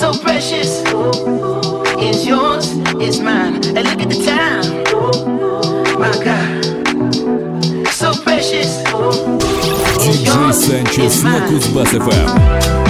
so precious. It's yours, it's mine. And look at the time. My God. So precious. It's yours, it's mine.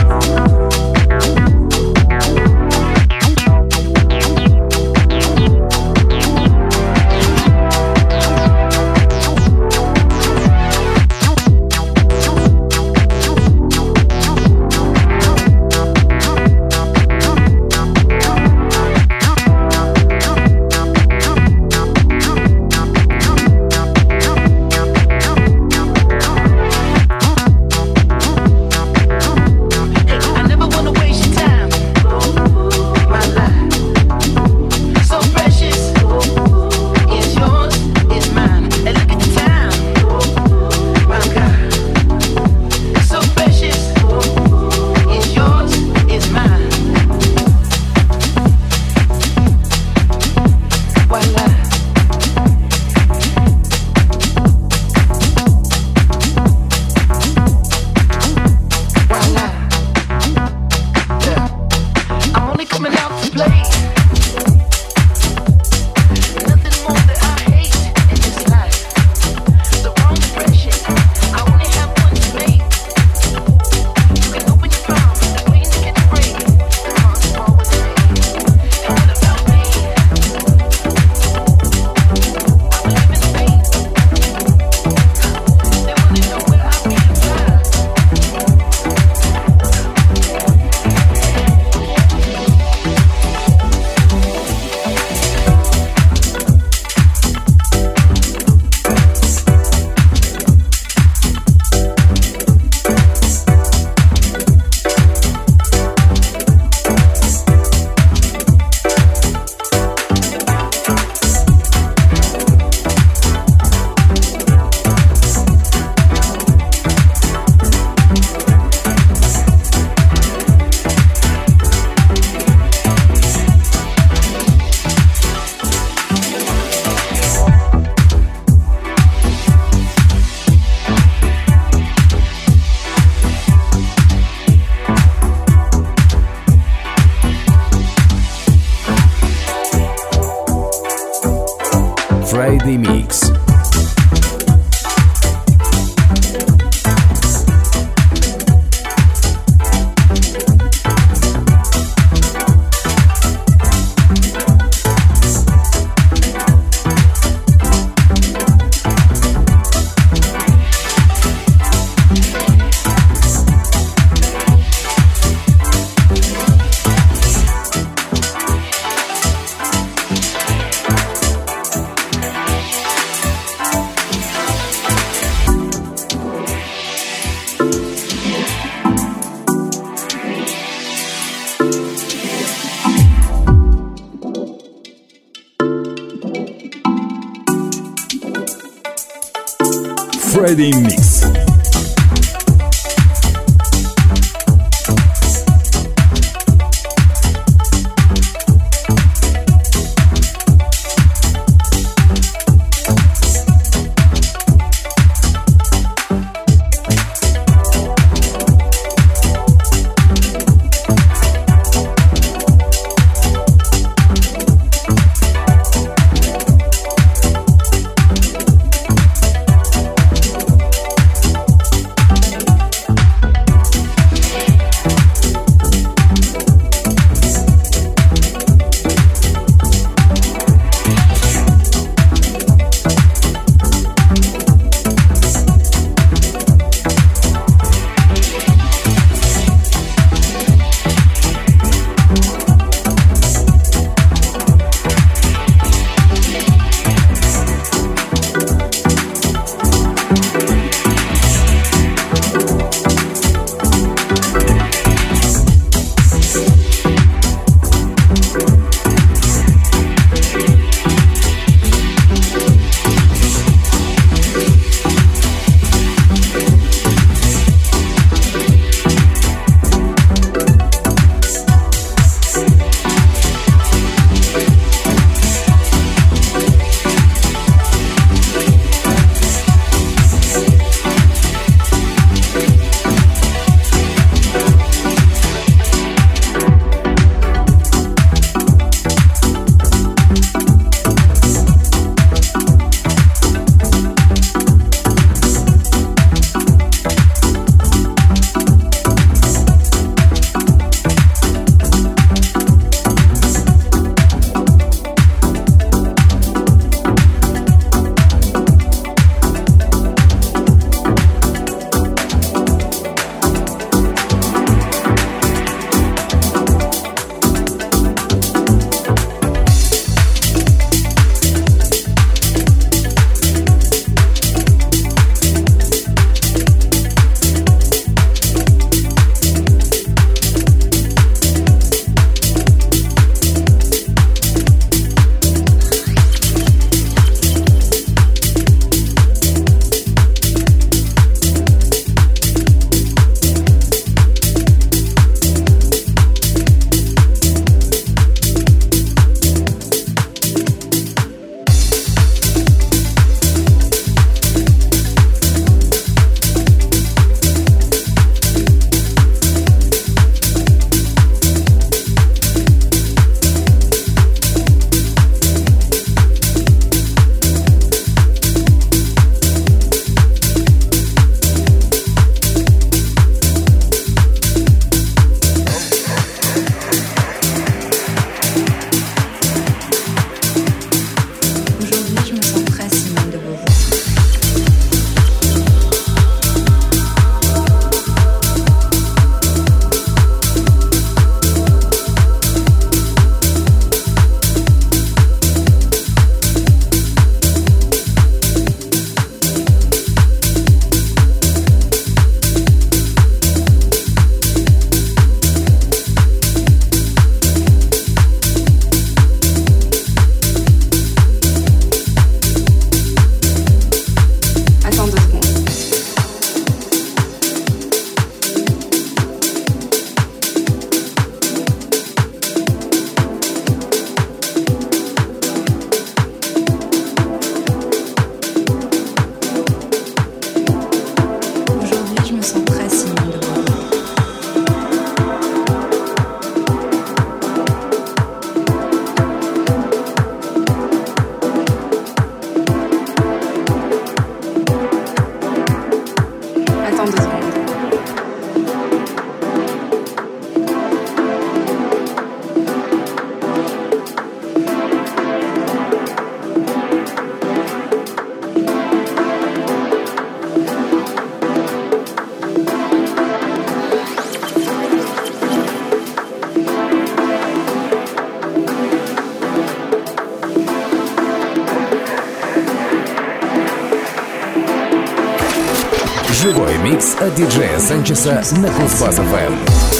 От диджея Санчеса на Кузбасс-ФМ.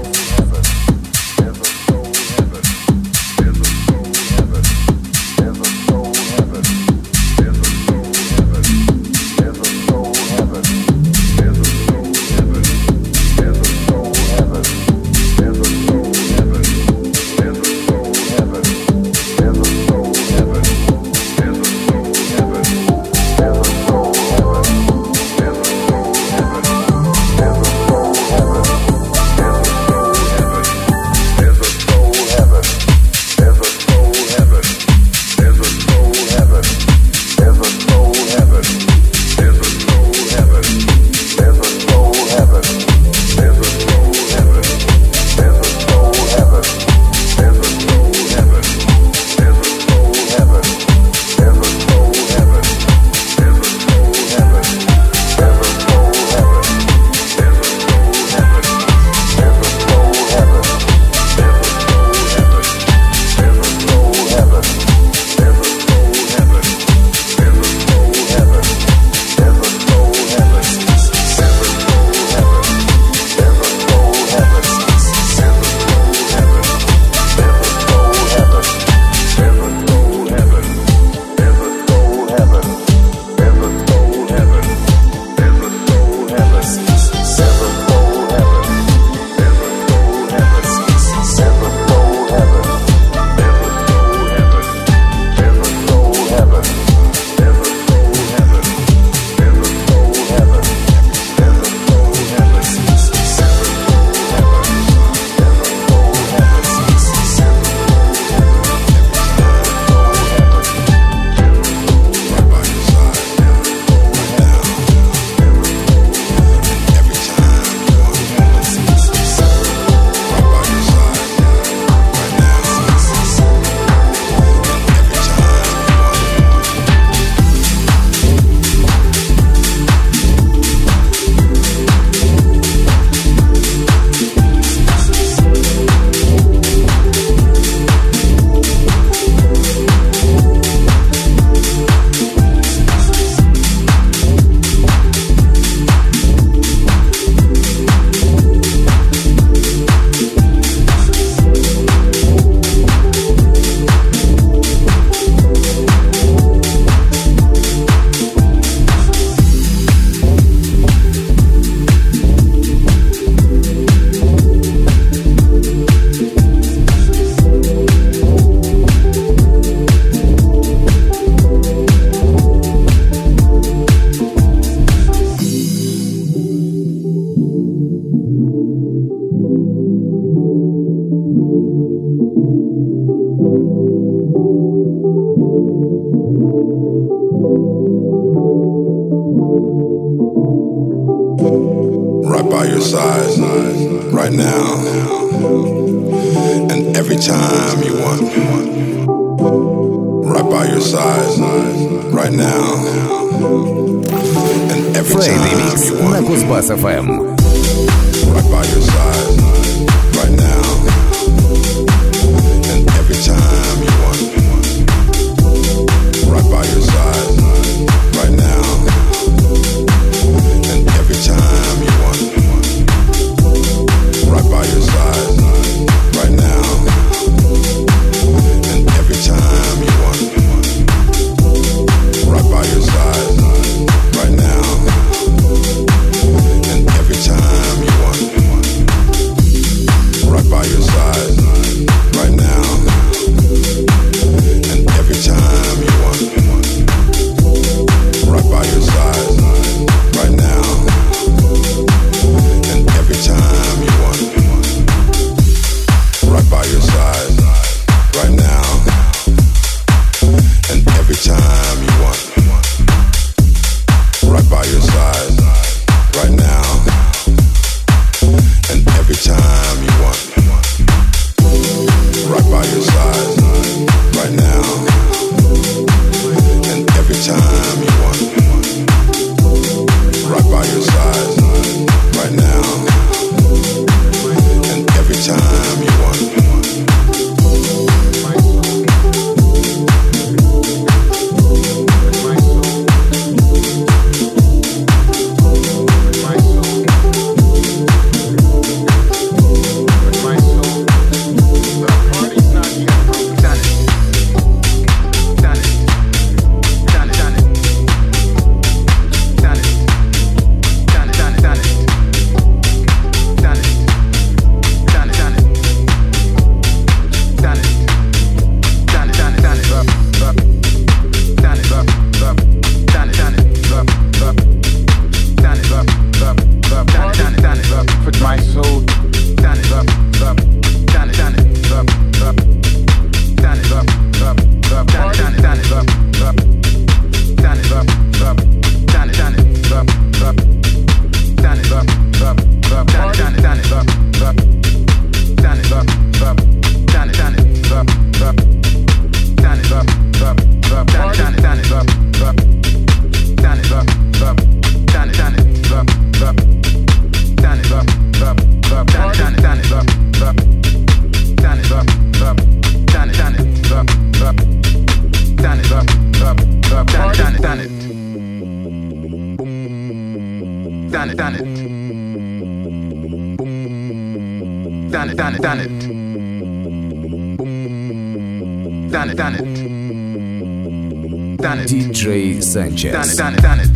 DJ Done it, Sanchez. done it, done it.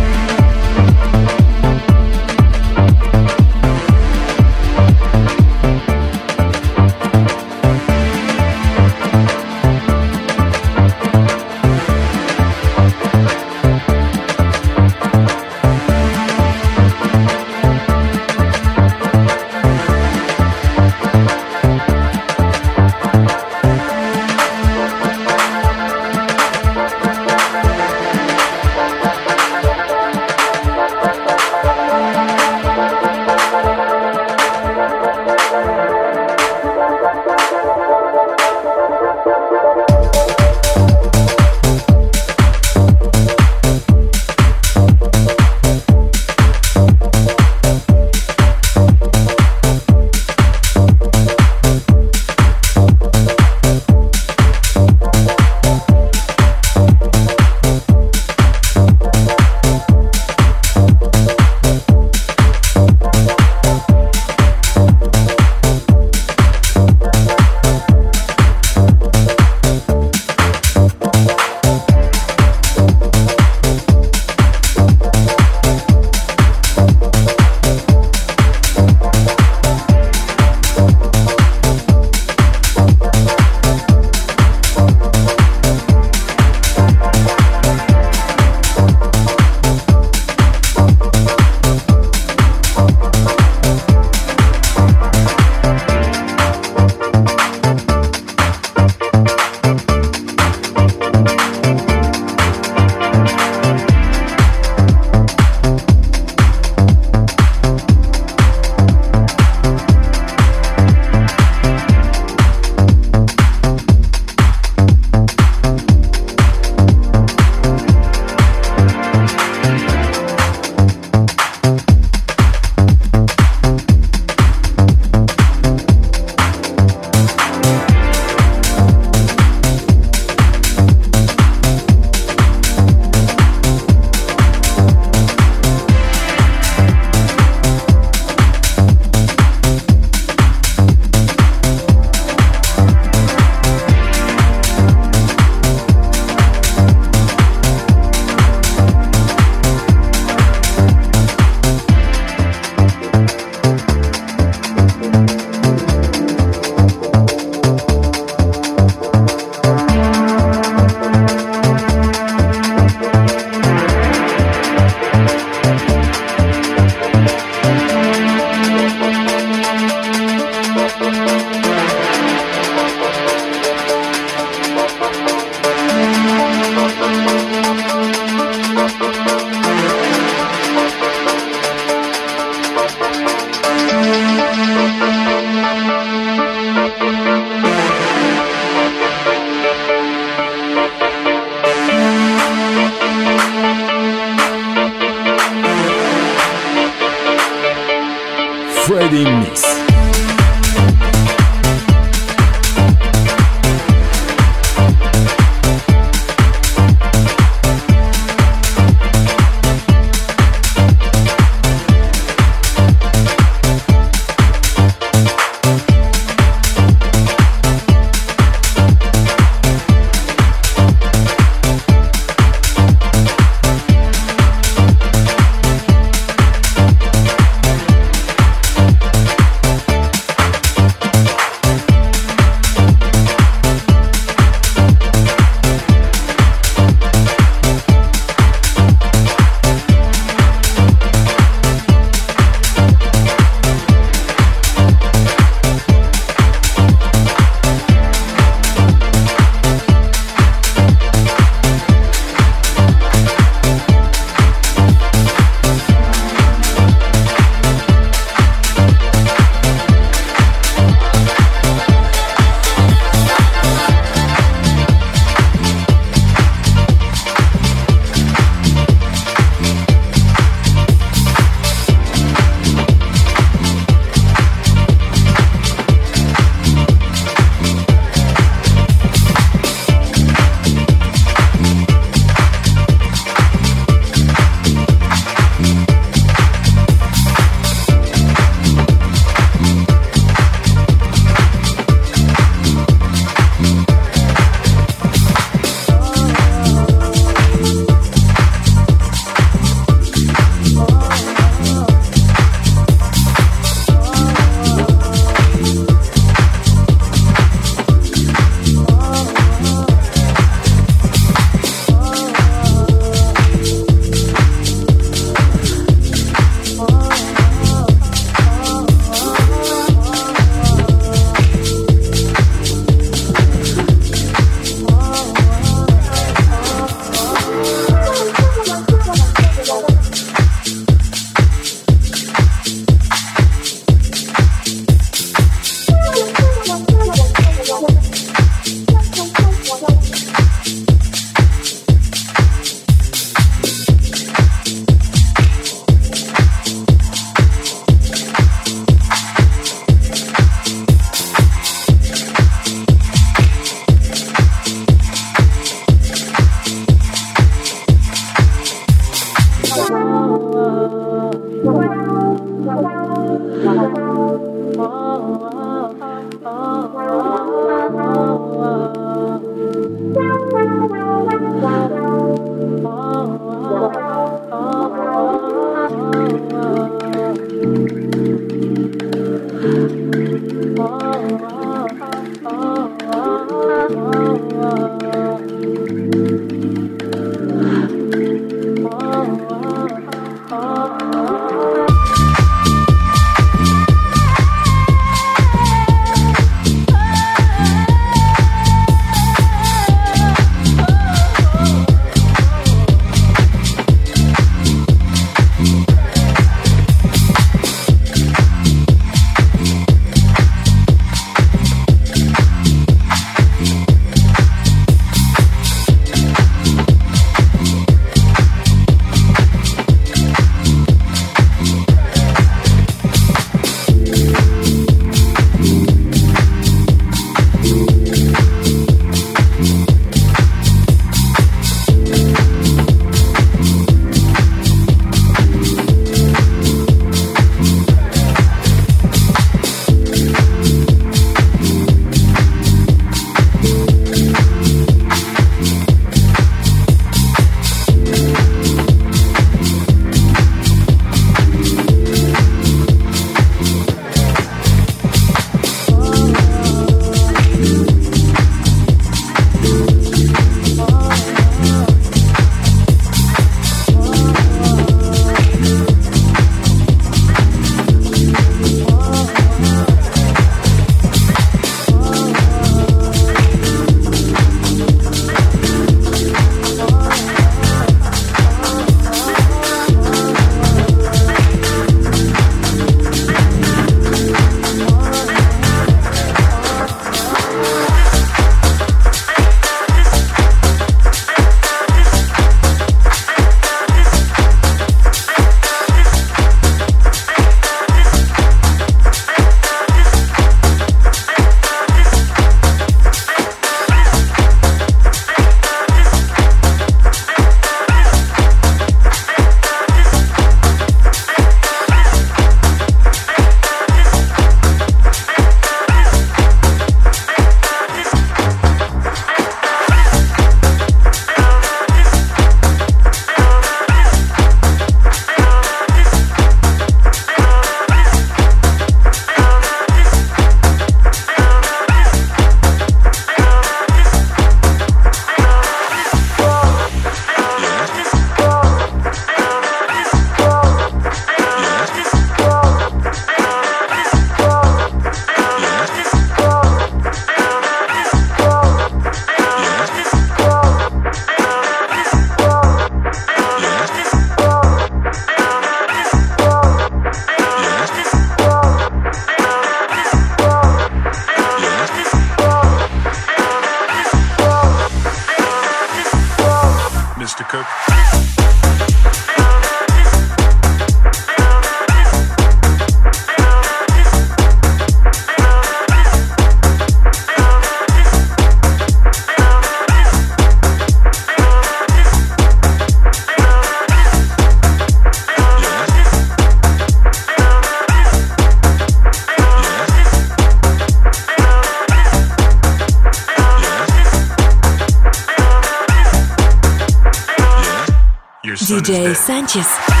DJ Sanchez.